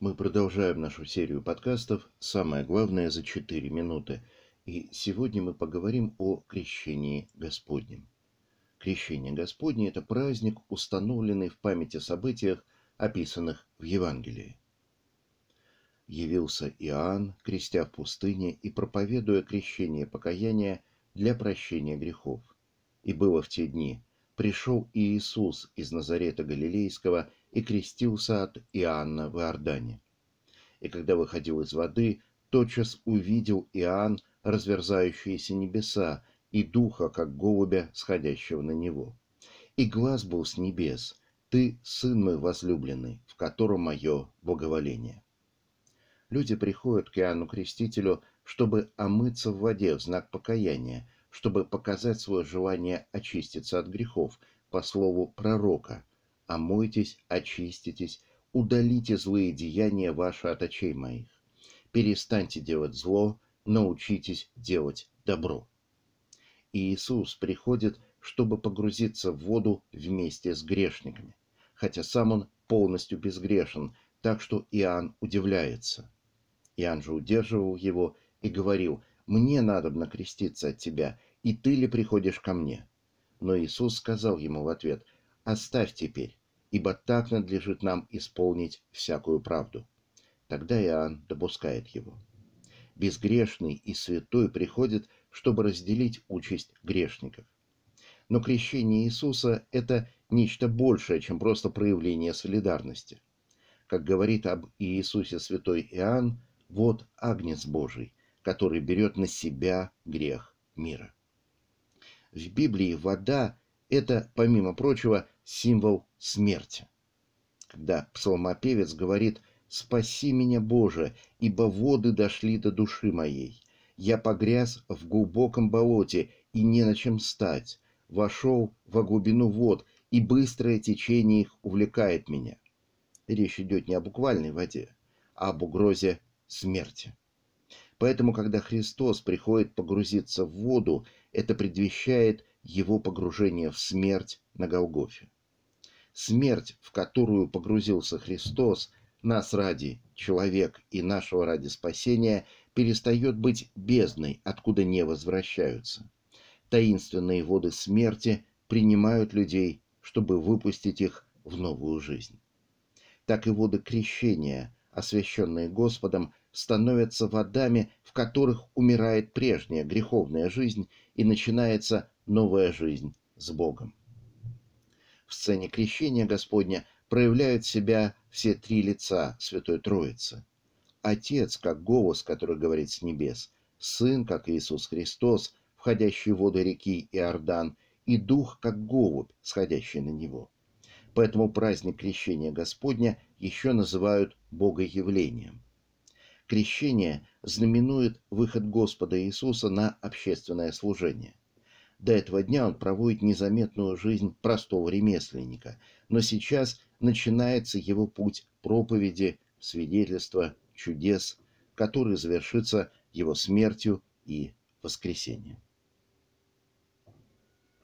Мы продолжаем нашу серию подкастов «Самое главное за 4 минуты». И сегодня мы поговорим о крещении Господнем. Крещение Господне – это праздник, установленный в памяти о событиях, описанных в Евангелии. Явился Иоанн, крестя в пустыне и проповедуя крещение покаяния для прощения грехов. И было в те дни, пришел Иисус из Назарета Галилейского – и крестился от Иоанна в Иордане. И когда выходил из воды, тотчас увидел Иоанн разверзающиеся небеса и духа, как голубя, сходящего на него. И глаз был с небес, «Ты, сын мой возлюбленный, в котором мое благоволение». Люди приходят к Иоанну Крестителю, чтобы омыться в воде в знак покаяния, чтобы показать свое желание очиститься от грехов, по слову пророка – омойтесь, очиститесь, удалите злые деяния ваши от очей моих. Перестаньте делать зло, научитесь делать добро. И Иисус приходит, чтобы погрузиться в воду вместе с грешниками, хотя сам он полностью безгрешен, так что Иоанн удивляется. Иоанн же удерживал его и говорил, «Мне надобно креститься от тебя, и ты ли приходишь ко мне?» Но Иисус сказал ему в ответ, «Оставь теперь, ибо так надлежит нам исполнить всякую правду. Тогда Иоанн допускает его. Безгрешный и святой приходит, чтобы разделить участь грешников. Но крещение Иисуса – это нечто большее, чем просто проявление солидарности. Как говорит об Иисусе святой Иоанн, вот Агнец Божий, который берет на себя грех мира. В Библии вода – это, помимо прочего, символ смерти. Когда псалмопевец говорит «Спаси меня, Боже, ибо воды дошли до души моей. Я погряз в глубоком болоте, и не на чем стать. Вошел во глубину вод, и быстрое течение их увлекает меня». Речь идет не о буквальной воде, а об угрозе смерти. Поэтому, когда Христос приходит погрузиться в воду, это предвещает его погружение в смерть на Голгофе. Смерть, в которую погрузился Христос, нас ради, человек и нашего ради спасения, перестает быть бездной, откуда не возвращаются. Таинственные воды смерти принимают людей, чтобы выпустить их в новую жизнь. Так и воды крещения, освященные Господом, становятся водами, в которых умирает прежняя греховная жизнь и начинается новая жизнь с Богом в сцене крещения Господня проявляют себя все три лица Святой Троицы. Отец, как голос, который говорит с небес, Сын, как Иисус Христос, входящий в воды реки Иордан, и Дух, как голубь, сходящий на него. Поэтому праздник крещения Господня еще называют Богоявлением. Крещение знаменует выход Господа Иисуса на общественное служение. До этого дня он проводит незаметную жизнь простого ремесленника, но сейчас начинается его путь проповеди, свидетельства, чудес, который завершится его смертью и воскресением.